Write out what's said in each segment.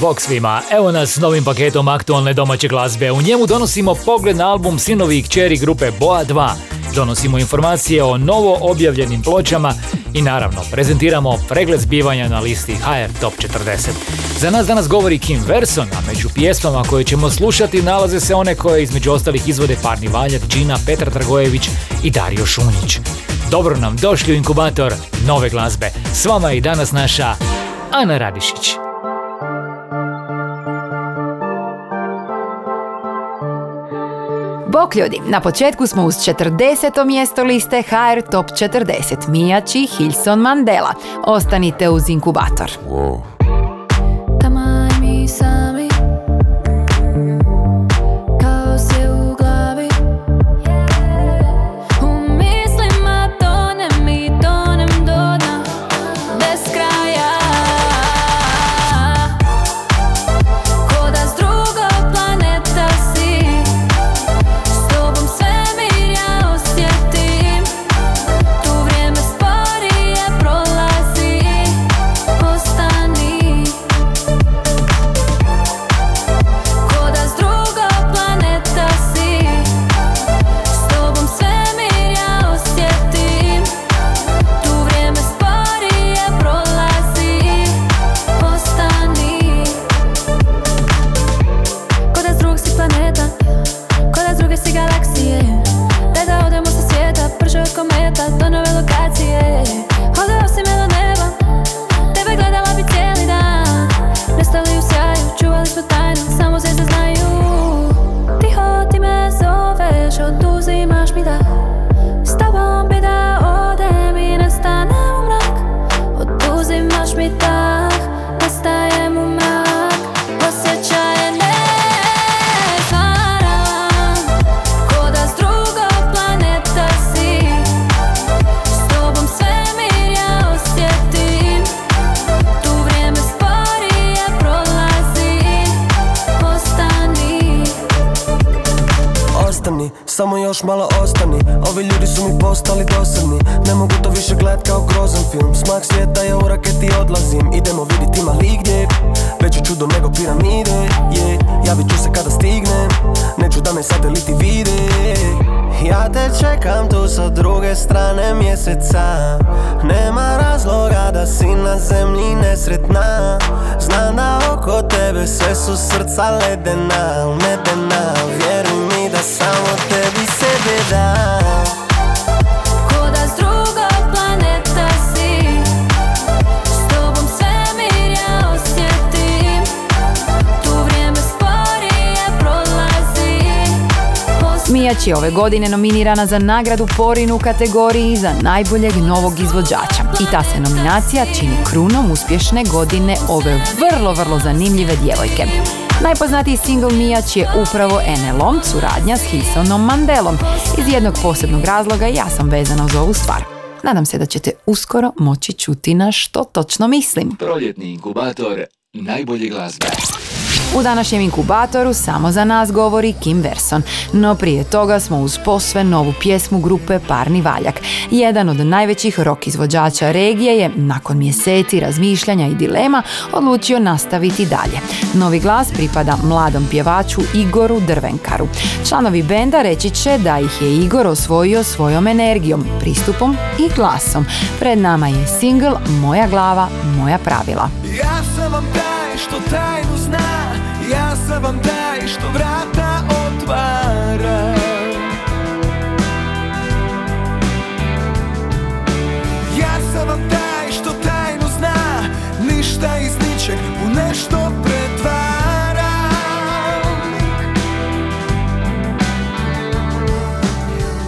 Bog svima, evo nas s novim paketom aktualne domaće glazbe. U njemu donosimo pogled na album Sinovi i kćeri grupe Boa 2. Donosimo informacije o novo objavljenim pločama i naravno prezentiramo pregled zbivanja na listi HR Top 40. Za nas danas govori Kim Verson, a među pjesmama koje ćemo slušati nalaze se one koje između ostalih izvode Parni Valjak, Džina, Petar Dragojević i Dario Šunjić. Dobro nam došli u inkubator nove glazbe. S vama i danas naša Ana Radišić. Bok ljudi, na početku smo uz 40. mjesto liste HR Top 40 Mijači Hilson Mandela. Ostanite uz inkubator. Wow. tu sa druge strane mjeseca. Nema razloga da si na zemlji nesretna. Znam da oko tebe sve su srca ledena ledena vjeruj mi da samo tebi sebe dam. Mijač je ove godine nominirana za nagradu Porin u kategoriji za najboljeg novog izvođača. I ta se nominacija čini krunom uspješne godine ove vrlo, vrlo zanimljive djevojke. Najpoznatiji single Mijač je upravo NLom, suradnja s Hilsonom Mandelom. Iz jednog posebnog razloga ja sam vezana uz ovu stvar. Nadam se da ćete uskoro moći čuti na što točno mislim. Proljetni inkubator najbolje glazbe. U današnjem inkubatoru samo za nas govori Kim Verson, no prije toga smo uz posve novu pjesmu grupe Parni Valjak. Jedan od najvećih rock izvođača regije je, nakon mjeseci razmišljanja i dilema, odlučio nastaviti dalje. Novi glas pripada mladom pjevaču Igoru Drvenkaru. Članovi benda reći će da ih je Igor osvojio svojom energijom, pristupom i glasom. Pred nama je single Moja glava, moja pravila. Ja sam vam taj što tajnu zna Ja sam vam taj što vrata otvara. Ja sam vam taj što tajnu zna Ništa iz ničeg u nešto pretvara.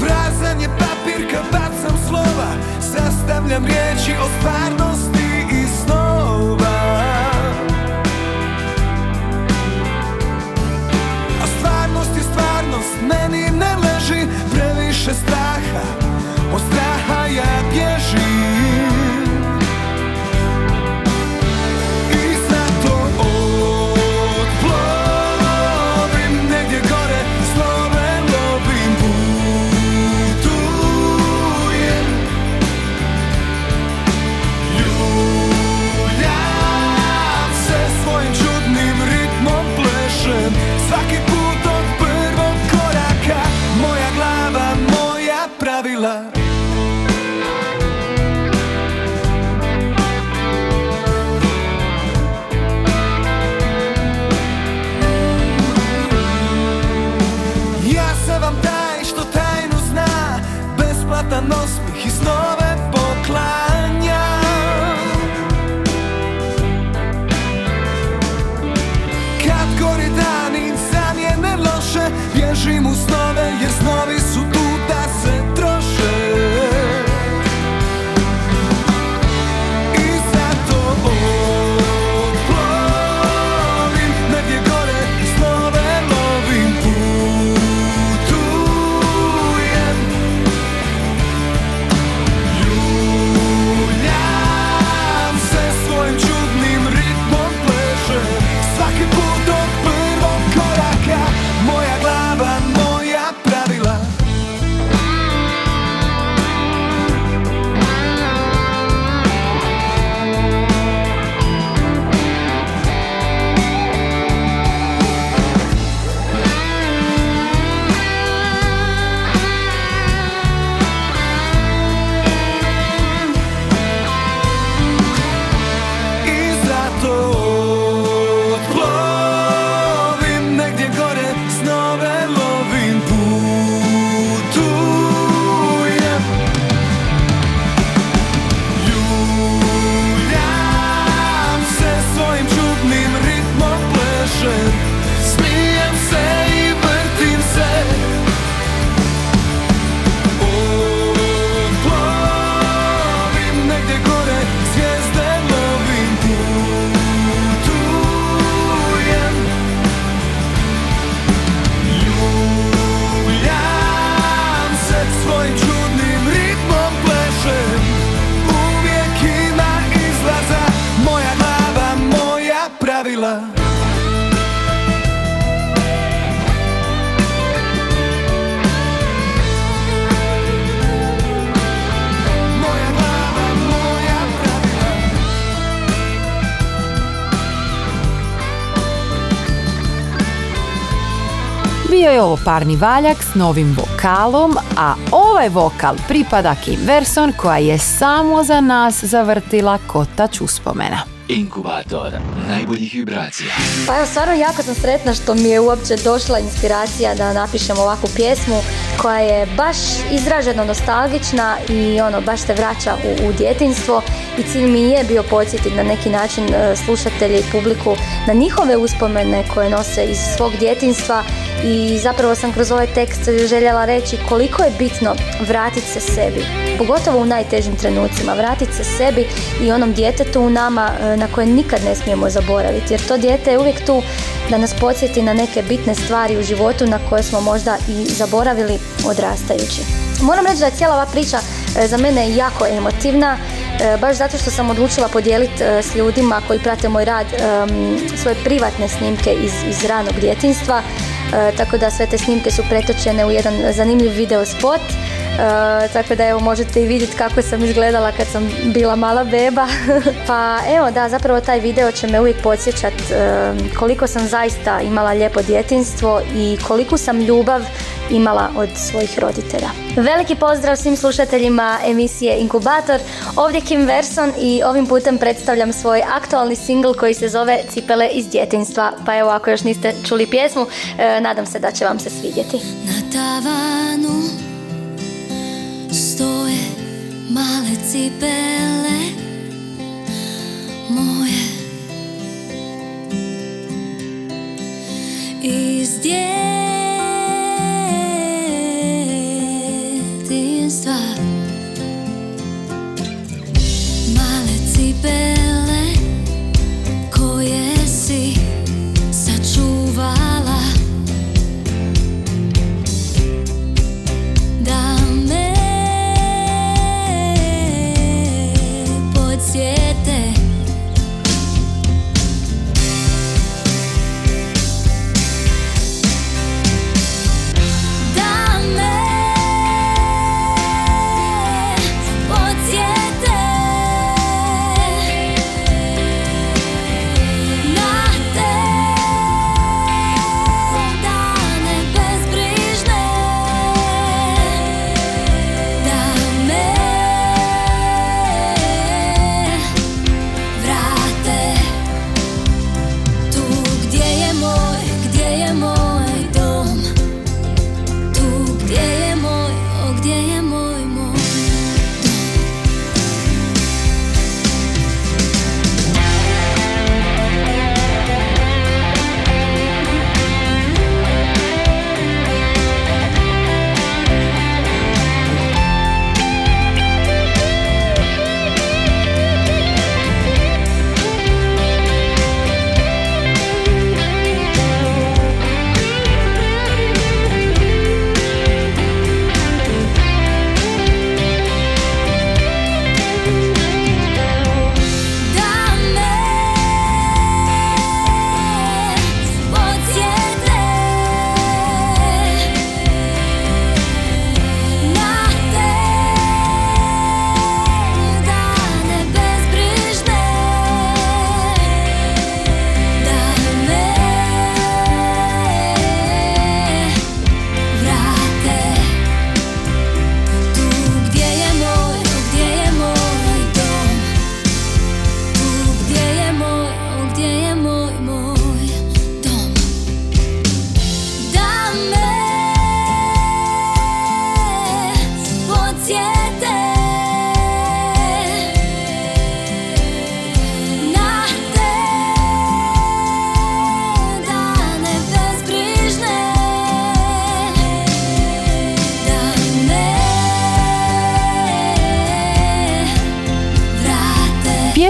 Prazan je papir kad bacam slova Sastavljam riječi o stvarnosti pravila Bio je ovo parni valjak s novim vokalom, a ovaj vokal pripada Kim Verson koja je samo za nas zavrtila kotač uspomena. Inkubator. Najboljih vibracija. Pa evo, stvarno jako sam sretna što mi je uopće došla inspiracija da napišem ovakvu pjesmu koja je baš izraženo nostalgična i ono, baš se vraća u, u djetinstvo i cilj mi je bio podsjetiti na neki način e, slušatelje i publiku na njihove uspomene koje nose iz svog djetinstva i zapravo sam kroz ovaj tekst željela reći koliko je bitno vratiti se sebi, pogotovo u najtežim trenucima, vratiti se sebi i onom djetetu u nama e, na koje nikad ne smijemo zaboraviti jer to dijete je uvijek tu da nas podsjeti na neke bitne stvari u životu na koje smo možda i zaboravili odrastajući. Moram reći da je cijela ova priča e, za mene jako emotivna, e, baš zato što sam odlučila podijeliti e, s ljudima koji prate moj rad svoje privatne snimke iz, iz ranog djetinstva, tako da sve te snimke su pretočene u jedan zanimljiv video spot. E, tako da evo možete i vidjeti kako sam izgledala kad sam bila mala beba. pa evo da, zapravo taj video će me uvijek podsjećat e, koliko sam zaista imala lijepo djetinstvo i koliku sam ljubav imala od svojih roditelja. Veliki pozdrav svim slušateljima emisije Inkubator. Ovdje Kim Verson i ovim putem predstavljam svoj aktualni singl koji se zove Cipele iz djetinstva. Pa evo ako još niste čuli pjesmu, e, nadam se da će vam se svidjeti. Na tavanu male cipele moje. Iz djetinstva male cipele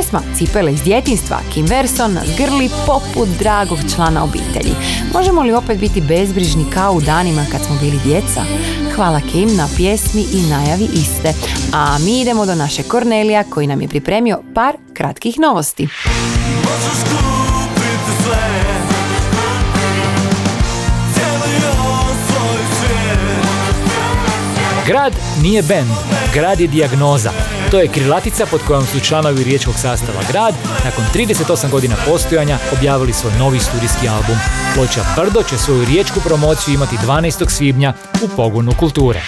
pjesma Cipele iz djetinstva Kim Verson nas grli poput dragog člana obitelji. Možemo li opet biti bezbrižni kao u danima kad smo bili djeca? Hvala Kim na pjesmi i najavi iste. A mi idemo do naše Kornelija koji nam je pripremio par kratkih novosti. Grad nije bend, grad je dijagnoza. To je krilatica pod kojom su članovi riječkog sastava Grad nakon 38 godina postojanja objavili svoj novi studijski album. Ploča Brdo će svoju riječku promociju imati 12. svibnja u pogonu kulture.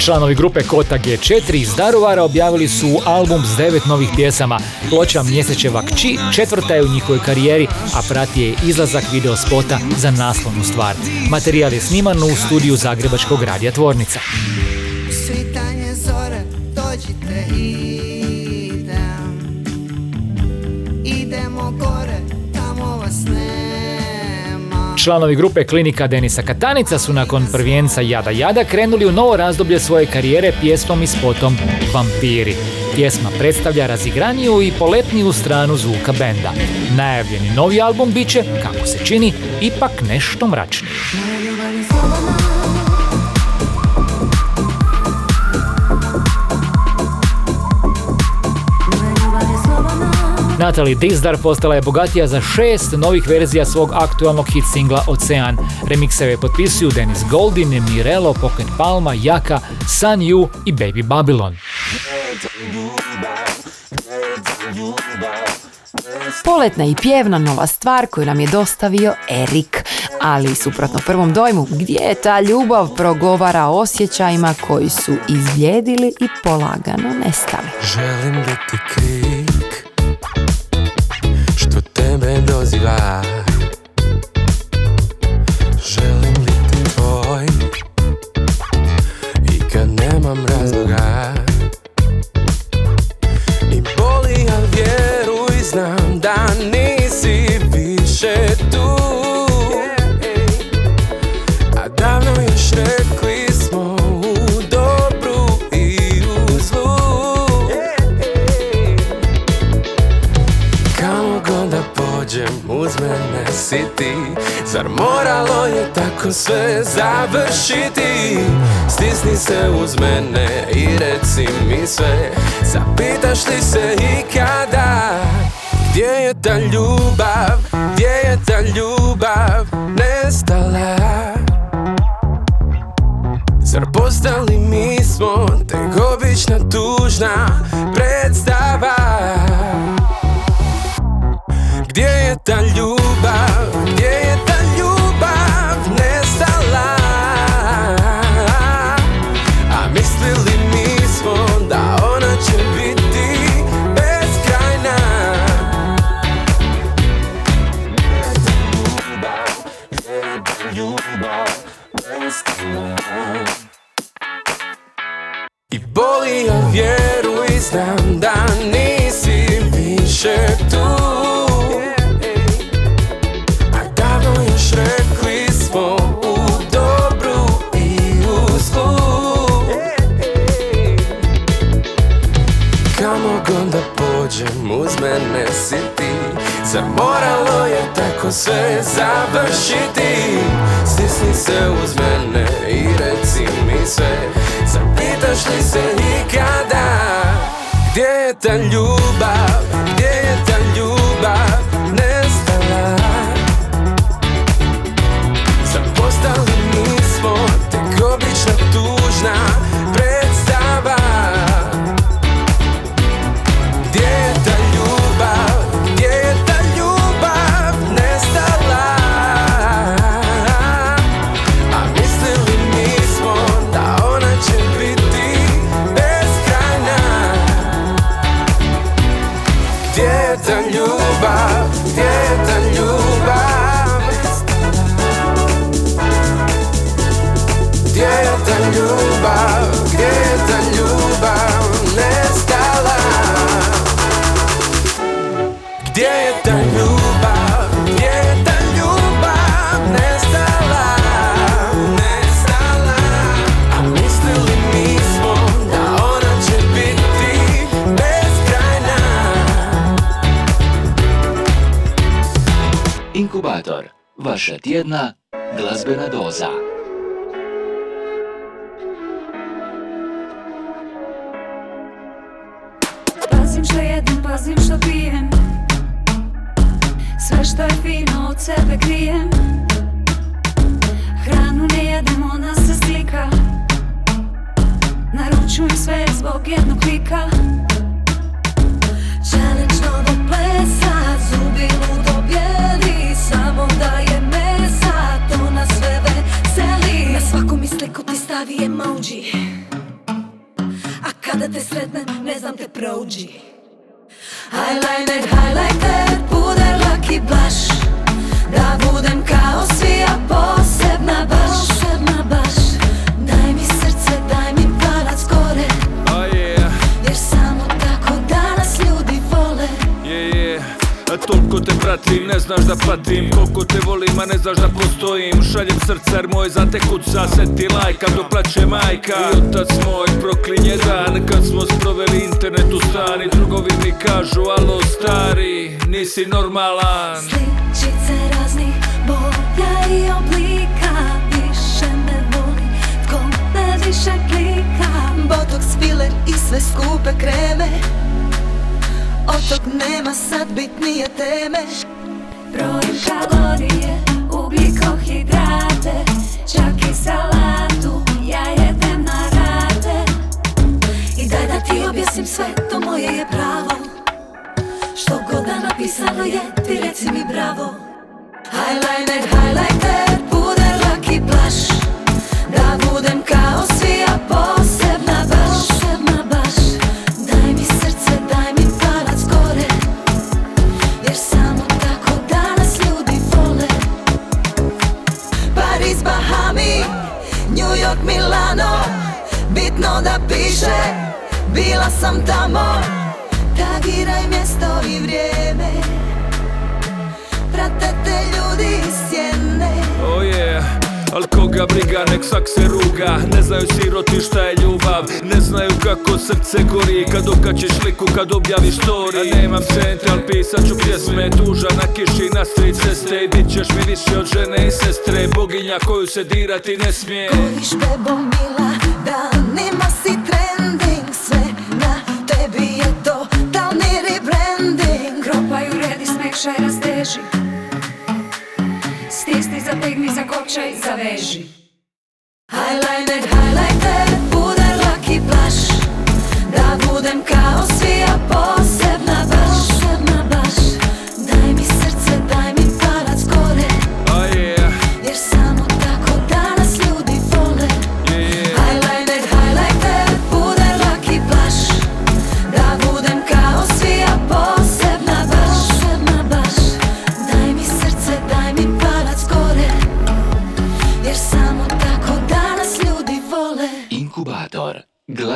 Članovi grupe Kota G4 iz Daruvara objavili su album s devet novih pjesama. Ploča Mjesečeva kći četvrta je u njihovoj karijeri, a prati je izlazak video spota za naslovnu stvar. Materijal je sniman u studiju Zagrebačkog radija Tvornica. Članovi grupe Klinika Denisa Katanica su nakon prvijenca Jada Jada krenuli u novo razdoblje svoje karijere pjesmom i spotom Vampiri. Pjesma predstavlja razigraniju i poletniju stranu zvuka benda. Najavljeni novi album bit će, kako se čini, ipak nešto mračniji. Natalie Dizdar postala je bogatija za šest novih verzija svog aktualnog hit singla Ocean. Remikseve potpisuju Dennis Goldin, Mirelo, Pocket Palma, Jaka, Sun You i Baby Babylon. Poletna i pjevna nova stvar koju nam je dostavio Erik. Ali suprotno prvom dojmu, gdje je ta ljubav progovara o osjećajima koji su izbljedili i polagano nestali. Želim biti krik doziva tako sve završiti. Stisni se uz mene i reci mi sve. Zapitaš li se ikada Gdje je ta ljubav, gdje je ta ljubav nestala? Zar postali mi smo tek obična tužna predstava vaša tjedna glazbena doza. Pazim što jedem, pazim što pijem. Sve što je fino od sebe krijem. Hranu ne jedem, ona se slika. Naručujem sve zbog jednog klika. Challenge novog plesa Zubi ludo bijeli Samo daje mesa To nas sve veseli. Na svaku mi sliku ti stavi emoji. A kada te sretnem, ne znam te prođi. Eyeliner, highlighter, puder, lucky blush Da budem kao svi, a posebna baš toliko te pratim, ne znaš da patim Koliko te volim, a ne znaš da postojim. Šaljem srce jer moj za te kuca Seti lajka, doplaće majka. I otac moj proklinje dan. Kad smo sproveli internet u stan I drugovi mi kažu, alo stari, nisi normalan. Sličice raznih boja i oblika. Više me voli, tko me više klika. Botox, filler i sve skupe kreme Od tog nema sad bitnije teme. Brojim kalorije, ugljikohidrate Čak i salatu, ja jedem na rate. I daj da ti objasnim sve, to moje je pravo. Što god da napisano je, ti reci mi bravo. Eyeliner, highlighter, puder, lucky blush Da budem kao svi, a Milano Bitno da piše, bila sam tamo. Tagiraj mjesto i vrijeme Prate te ljudi iz sjene Oh yeah Al koga briga, nek svak se ruga. Ne znaju siroti šta je ljubav. Ne znaju kako srce gori. Kad okačiš sliku, kad objaviš story. A nemam centra, al pisat ću pjesme. Tuža na kiši, na street ceste I bit ćeš mi više od žene i sestre. Boginja koju se dirati ne smije. Goriš bebo mila, danima si trending. Sve na tebi je totalni rebranding Kropaju redi, smekšaj, rasteži Stisni, zategni, zakopčaj, zaveži Eyeliner, highlighter, puder, lucky blush Da budem kao svi, a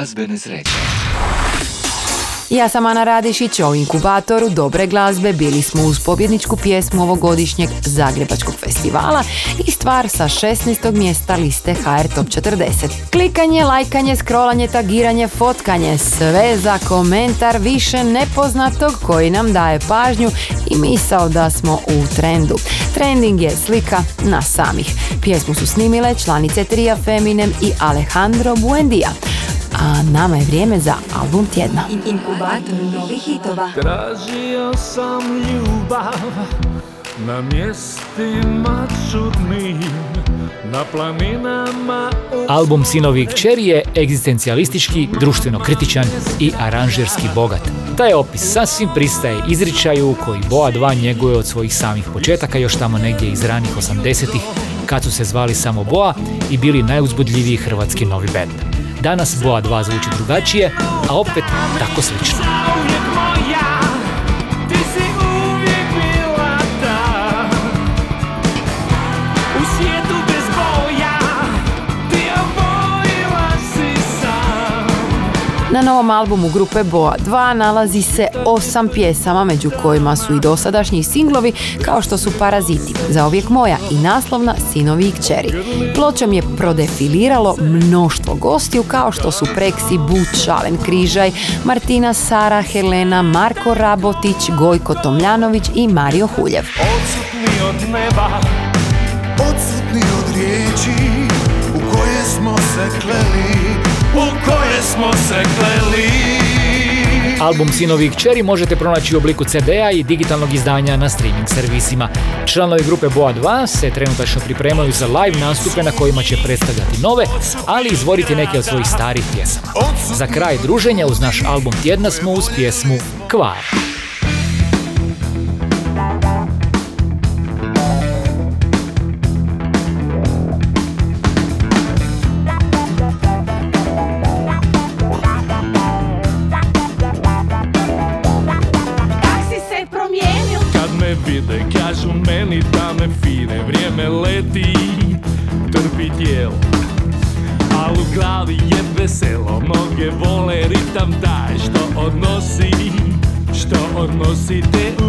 glazbene sreće. Ja sam Ana Radišić, o inkubatoru dobre glazbe bili smo uz pobjedničku pjesmu ovogodišnjeg Zagrebačkog festivala i stvar sa 16. mjesta liste HR Top 40. Klikanje, lajkanje, scrollanje, tagiranje, fotkanje, sve za komentar više nepoznatog koji nam daje pažnju i misao da smo u trendu. Trending je slika na samih. Pjesmu su snimile članice Trija Feminem i Alejandro Buendija. A nama je vrijeme za album tjedna. Inkubator novih hitova Tražio sam ljubav na mjestima čudnim, na planinama u... Album Sinovi i kćeri je egzistencijalistički, društveno kritičan i aranžerski bogat. Taj opis sasvim pristaje izričaju koji Boa 2 njeguje od svojih samih početaka još tamo negdje iz ranih 80-ih kad su se zvali samo Boa i bili najuzbudljiviji hrvatski novi band. Danas Boa 2 zvuči drugačije, a opet tako slično. Na novom albumu grupe Boa 2 nalazi se osam pjesama među kojima su i dosadašnji singlovi kao što su Paraziti, za Zaovijek moja i naslovna Sinovi i kćeri. Pločom je prodefiliralo mnoštvo gostiju kao što su Preksi, Buć, Šalen Križaj, Martina Sara, Helena, Marko Rabotić, Gojko Tomljanović i Mario Huljev. Odsutni od neba, odsutni od riječi u koje smo se kleli u koje smo se kleli Album Sinovi i Kćeri možete pronaći u obliku CD-a i digitalnog izdanja na streaming servisima. Članovi grupe Boa 2 se trenutačno pripremaju za live nastupe na kojima će predstavljati nove, ali i izvoriti neke od svojih starih pjesama. Za kraj druženja uz naš album Tjedna smo uz pjesmu Kvar. c'était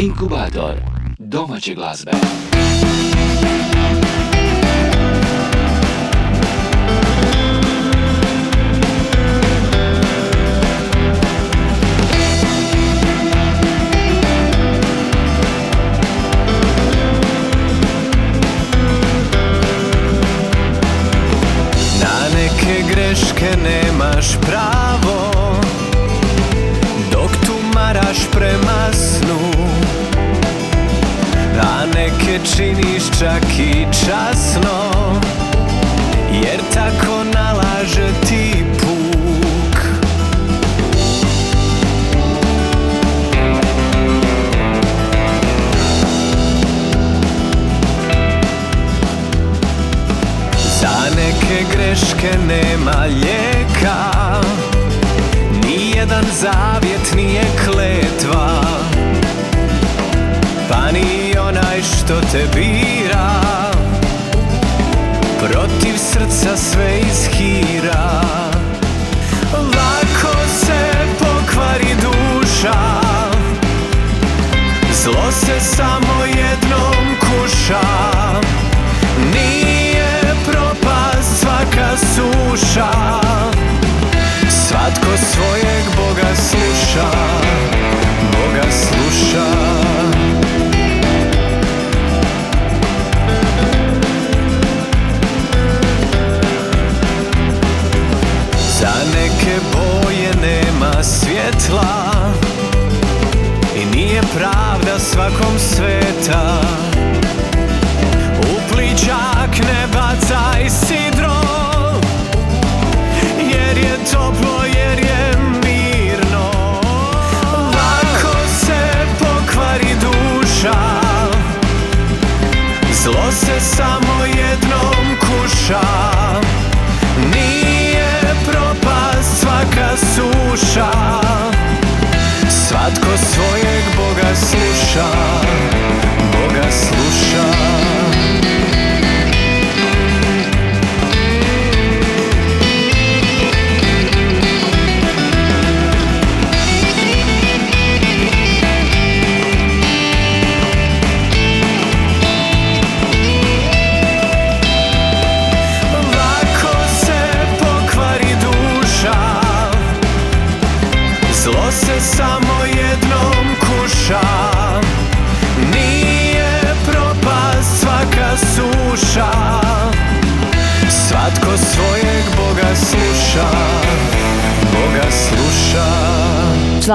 Inkubator domaće glazbe. aqui.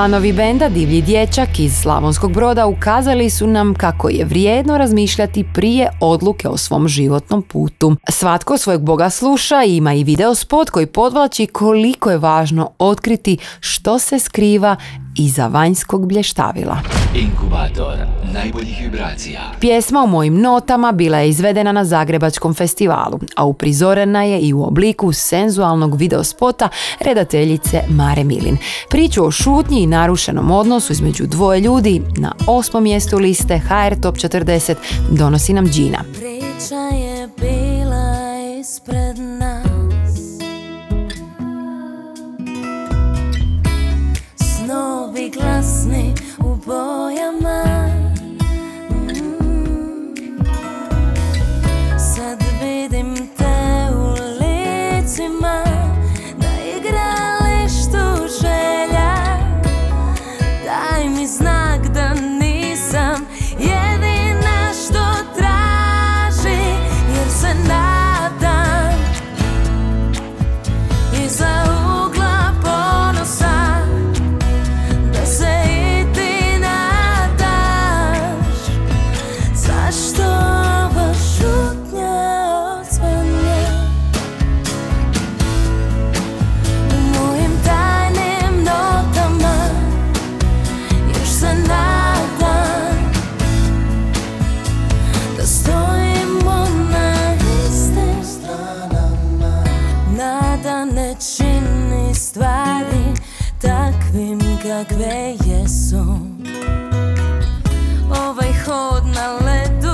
Članovi benda Divlji dječak iz Slavonskog broda ukazali su nam kako je vrijedno razmišljati prije odluke o svom životnom putu. Svatko svojeg boga sluša i ima i video spot koji podvlači koliko je važno otkriti što se skriva iza vanjskog blještavila. Inkubator najboljih vibracija. Pjesma u mojim notama bila je izvedena na Zagrebačkom festivalu, a uprizorena je i u obliku senzualnog videospota redateljice Mare Milin. Priču o šutnji i narušenom odnosu između dvoje ljudi na osmom mjestu liste HR Top 40 donosi nam Gina. Priča je bila ispred u bojama Mm. Nada ne čini stvari takvim kakve jesu. Ovaj hod na ledu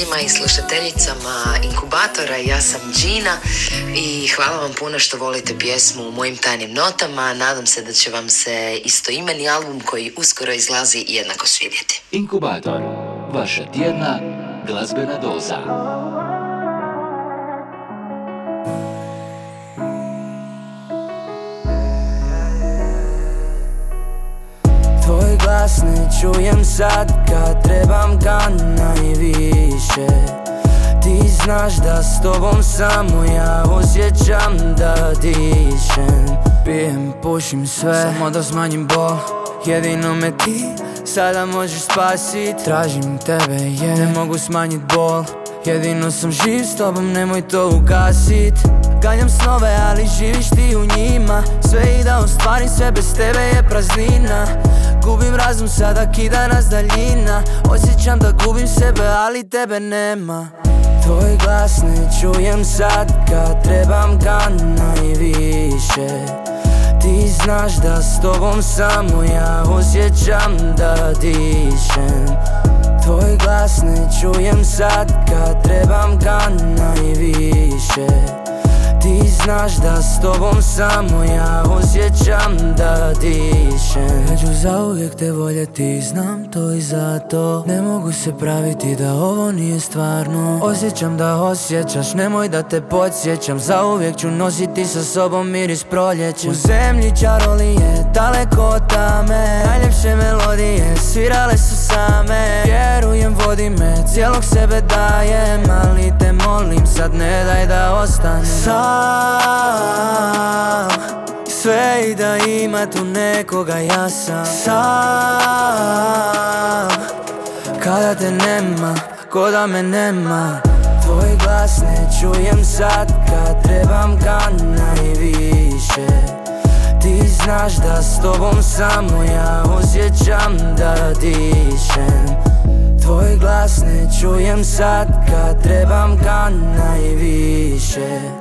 slušateljima i slušateljicama Inkubatora. Ja sam Gina i hvala vam puno što volite pjesmu u mojim tajnim notama. Nadam se da će vam se istoimeni album koji uskoro izlazi jednako svidjeti. Inkubator, vaša tjedna glazbena doza. Tvoj glas ne čujem sad kad trebam ga najviše. Ti znaš da s tobom samo ja osjećam da dišem. Pijem, pušim sve, samo da smanjim bol. Jedino me ti sada možeš spasit. Tražim tebe jer ne mogu smanjit bol. Jedino sam živ s tobom, nemoj to ugasit. Ganjam snove, ali živiš ti u njima. Sve i da ostvarim, sve bez tebe je praznina Gubim razum, sada kida nas daljina. Osjećam da gubim sebe, ali tebe nema. Tvoj glas ne čujem sad kad trebam ga najviše. Ti znaš da s tobom samo ja osjećam da dišem. Tvoj glas ne čujem sad kad trebam ga najviše Ti znaš da s tobom samo ja osjećam da dišem. Ja zauvijek te voljeti, znam to i zato. Ne mogu se praviti da ovo nije stvarno. Osjećam da osjećaš, nemoj da te podsjećam. Zauvijek ću nositi sa sobom miris proljeća. U zemlji čarolije, daleko od tame. Najljepše melodije, svirale su same. Vjerujem, vodi me, cijelog sebe dajem. Ali te molim, sad ne daj da ostane Sam, sve i da ima tu nekoga ja sam Sam, kada te nema, ko da me nema. Tvoj glas ne čujem sad kad trebam ga najviše. Ti znaš da s tobom samo ja osjećam da dišem. Tvoj glas ne čujem sad kad trebam ga najviše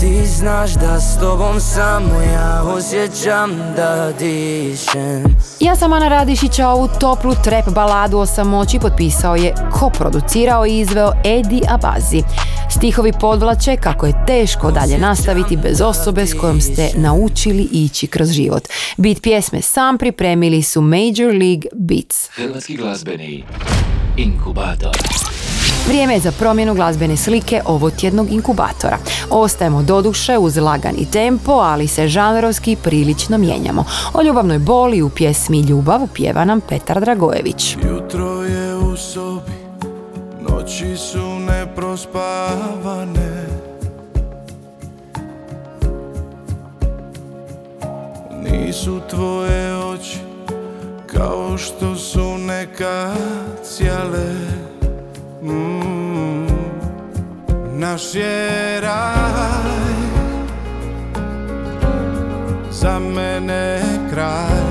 Ti znaš da s tobom samo ja osjećam da dišem Ja sam Ana Radišić, a ovu toplu trap baladu o samoći potpisao je, koproducirao i izveo Edi Abazi. Stihovi podvlače kako je teško dalje nastaviti bez osobe s kojom ste naučili ići kroz život. Bit pjesme sam pripremili su Major League Beats. Hrvatski glazbeni inkubator. Vrijeme je za promjenu glazbene slike ovotjednog inkubatora. Ostajemo doduše uz lagani tempo, ali se žanrovski prilično mijenjamo. O ljubavnoj boli u pjesmi Ljubav pjeva nam Petar Dragojević. Jutro je u sobi, noći su neprospavane Nisu tvoje oči kao što su nekad cijale Mm, Naš je raj. Za mene kraj.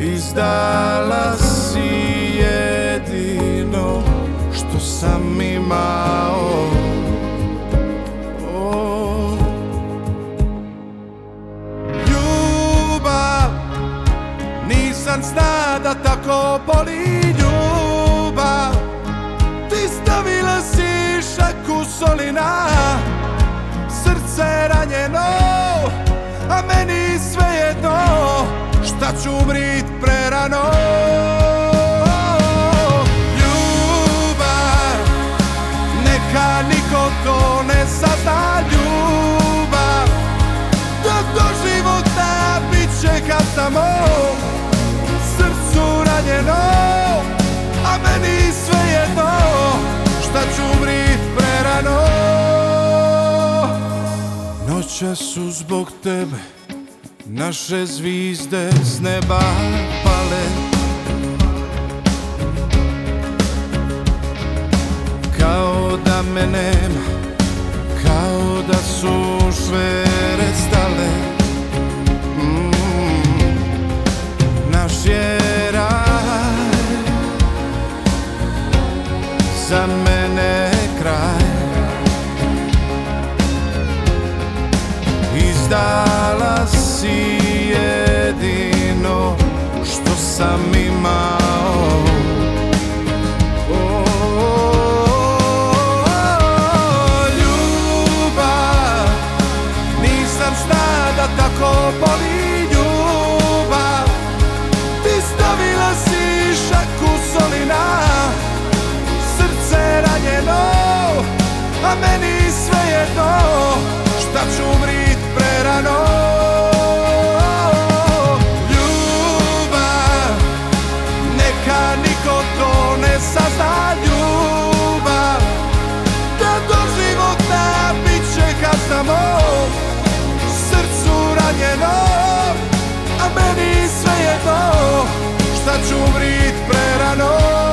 Izdala si jedino Što sam imao. Nisam zna da tako boli ljubav Ti stavila si šaku soli na Srce ranjeno A meni svejedno Šta ću umrit prerano. Ljubav Neka niko to ne sazna. Ljubav Da do života bit će kad samo ranjeno A meni svejedno Šta ću umrit prerano. Noća su zbog tebe Naše zvizde s neba pale. Kao da me nema Kao da su švere stale. Mm, Naš je Za mene kraj. Izdala samo Srcu ranjeno A meni sve je jedno Šta ću vrit prerano.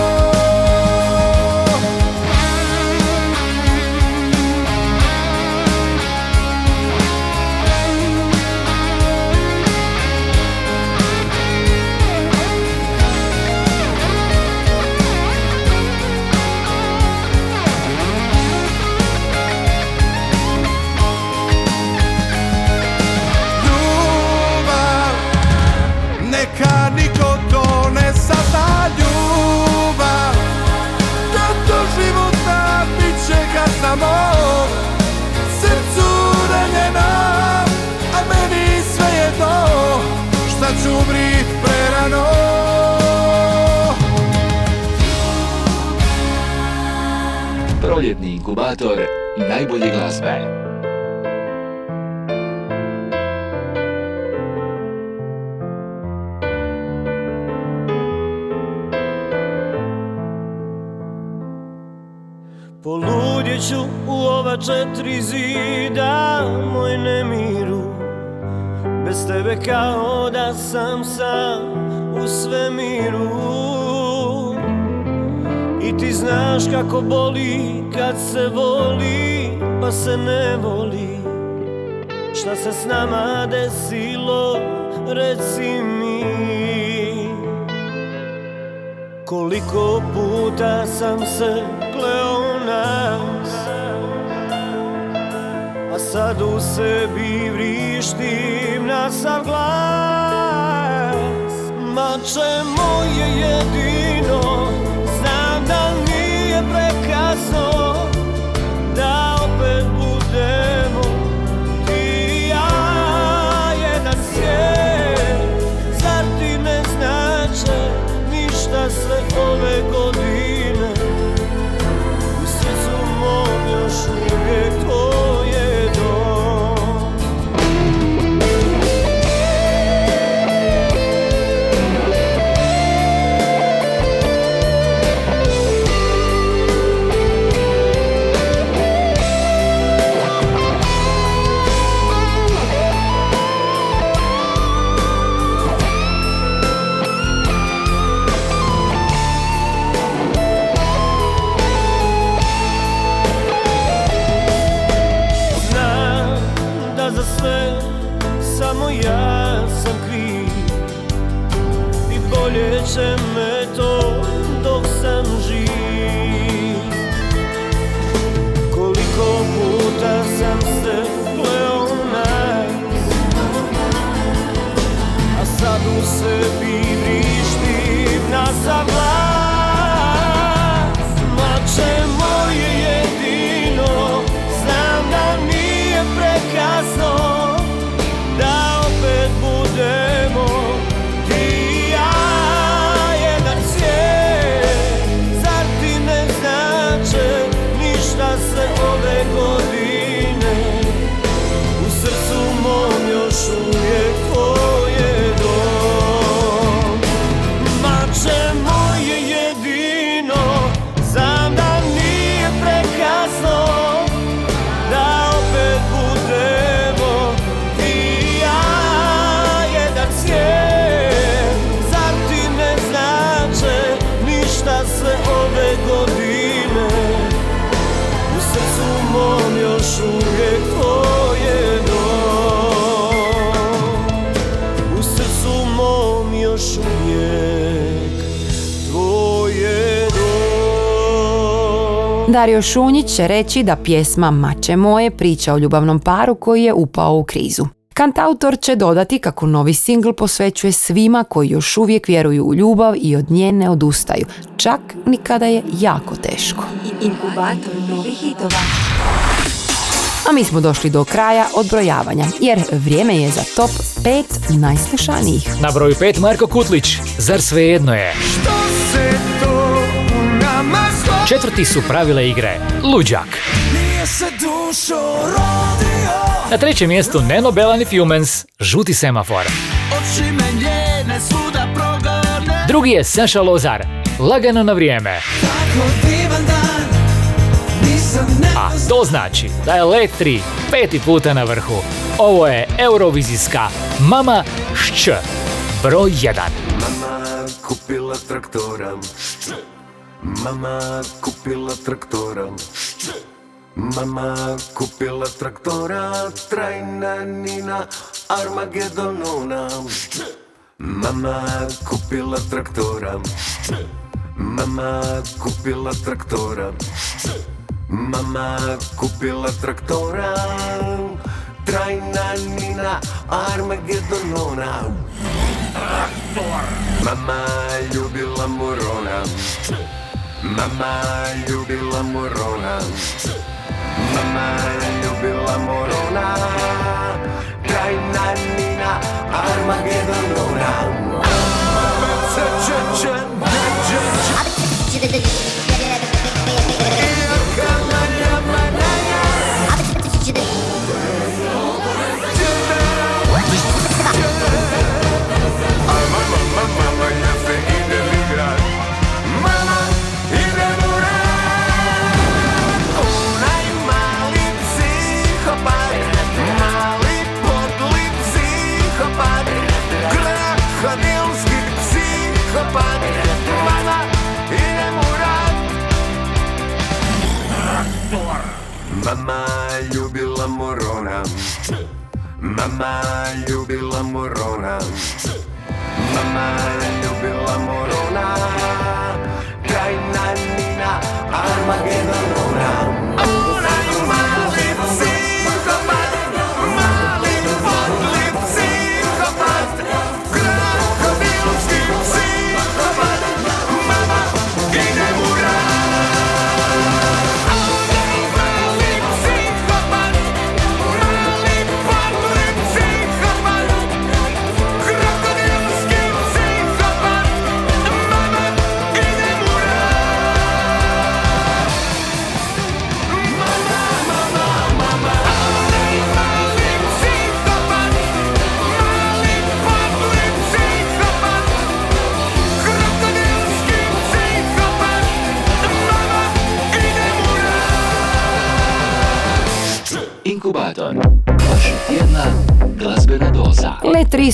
Umrit prerano Proljetni inkubator najbolje glazbe. Poludjet ću u ova četiri zida moj nemiru Bez tebe kao da sam sam u svemiru. I ti znaš kako boli kad se voli pa se ne voli. Šta se s nama desilo reci mi. Koliko puta sam se kleo sad u sebi vrištim na sav glas. Mače moje jedino sad u sebi vrištim na sav Dario Šunjić će reći da pjesma Mače moje priča o ljubavnom paru koji je upao u krizu. Kantautor će dodati kako novi singl posvećuje svima koji još uvijek vjeruju u ljubav i od nje ne odustaju, čak ni kada je jako teško. Inkubator novih hitova. A mi smo došli do kraja odbrojavanja, jer vrijeme je za top 5 najslušanijih. Na broju 5 Marko Kutlić, zar svejedno je? se to u nama Četvrti su pravile igre, Luđak. Na trećem mjestu Neno Belan i Fumens, Žuti semafor. Drugi je Saša Lozar, Lagano na vrijeme. A to znači da je Let 3 peti puta na vrhu. Ovo je Eurovizijska Mama Šć, broj 1. Mama kupila traktora Mama kupila traktora. Mama kupila traktora Trajna Nina Armagedonuna Mama kupila traktora. Mama kupila traktora. Mama kupila traktora Trajna Nina Armagedonuna Mama ljubila morona Mama ljubila morona Mama ljubila morona Krajna Nina Armagedonona če,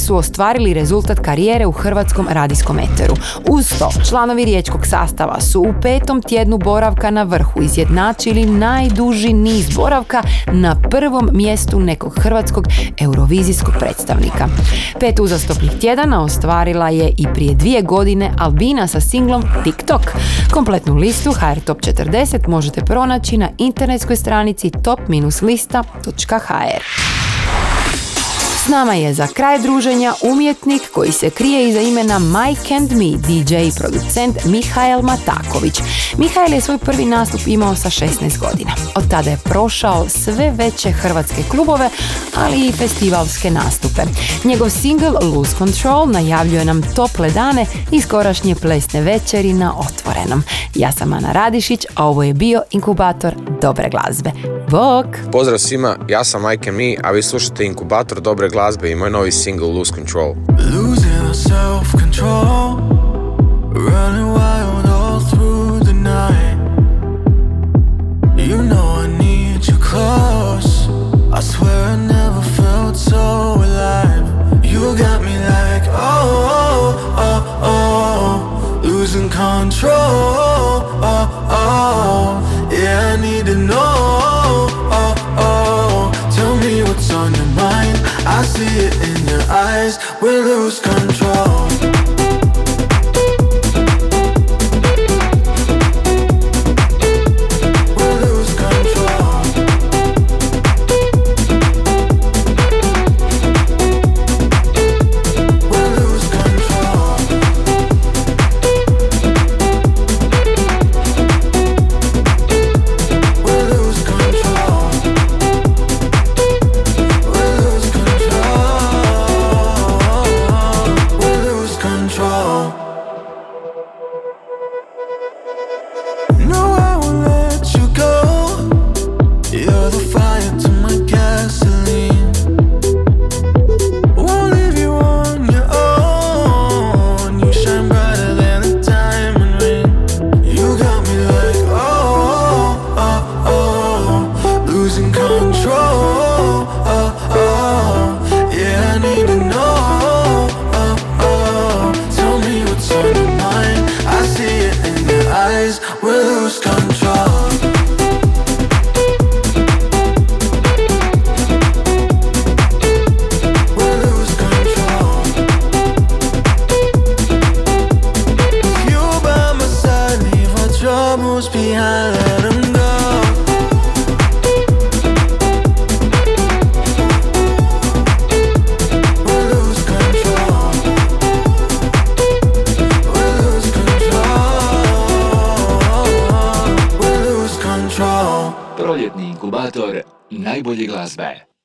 su ostvarili rezultat karijere u hrvatskom radijskom eteru. Uz to, članovi riječkog sastava su u petom tjednu boravka na vrhu izjednačili najduži niz boravka na prvom mjestu nekog hrvatskog eurovizijskog predstavnika. Pet uzastopnih tjedana ostvarila je i prije dvije godine Albina sa singlom TikTok. Kompletnu listu HR Top 40 možete pronaći na internetskoj stranici top-lista.hr. Nama je za kraj druženja umjetnik koji se krije iza imena Mike and Me, DJ i producent Mihael Mataković. Mihael je svoj prvi nastup imao sa 16 godina. Od tada je prošao sve veće hrvatske klubove, ali i festivalske nastupe. Njegov single Lose Control najavljuje nam tople dane i skorašnje plesne večeri na otvorenom. Ja sam Ana Radišić, a ovo je bio inkubator dobre glazbe. Bok! Pozdrav svima, ja sam Mike Me, a vi slušate inkubator dobre glazbe i moj novi single Lose Control. Losing our self-control. Running wild all through the night. You know I need you close. I swear I never felt so alive. You got me like oh, oh, oh, oh. Losing control. Oh, oh. oh. Yeah, I need to know I see it in your eyes. We lose control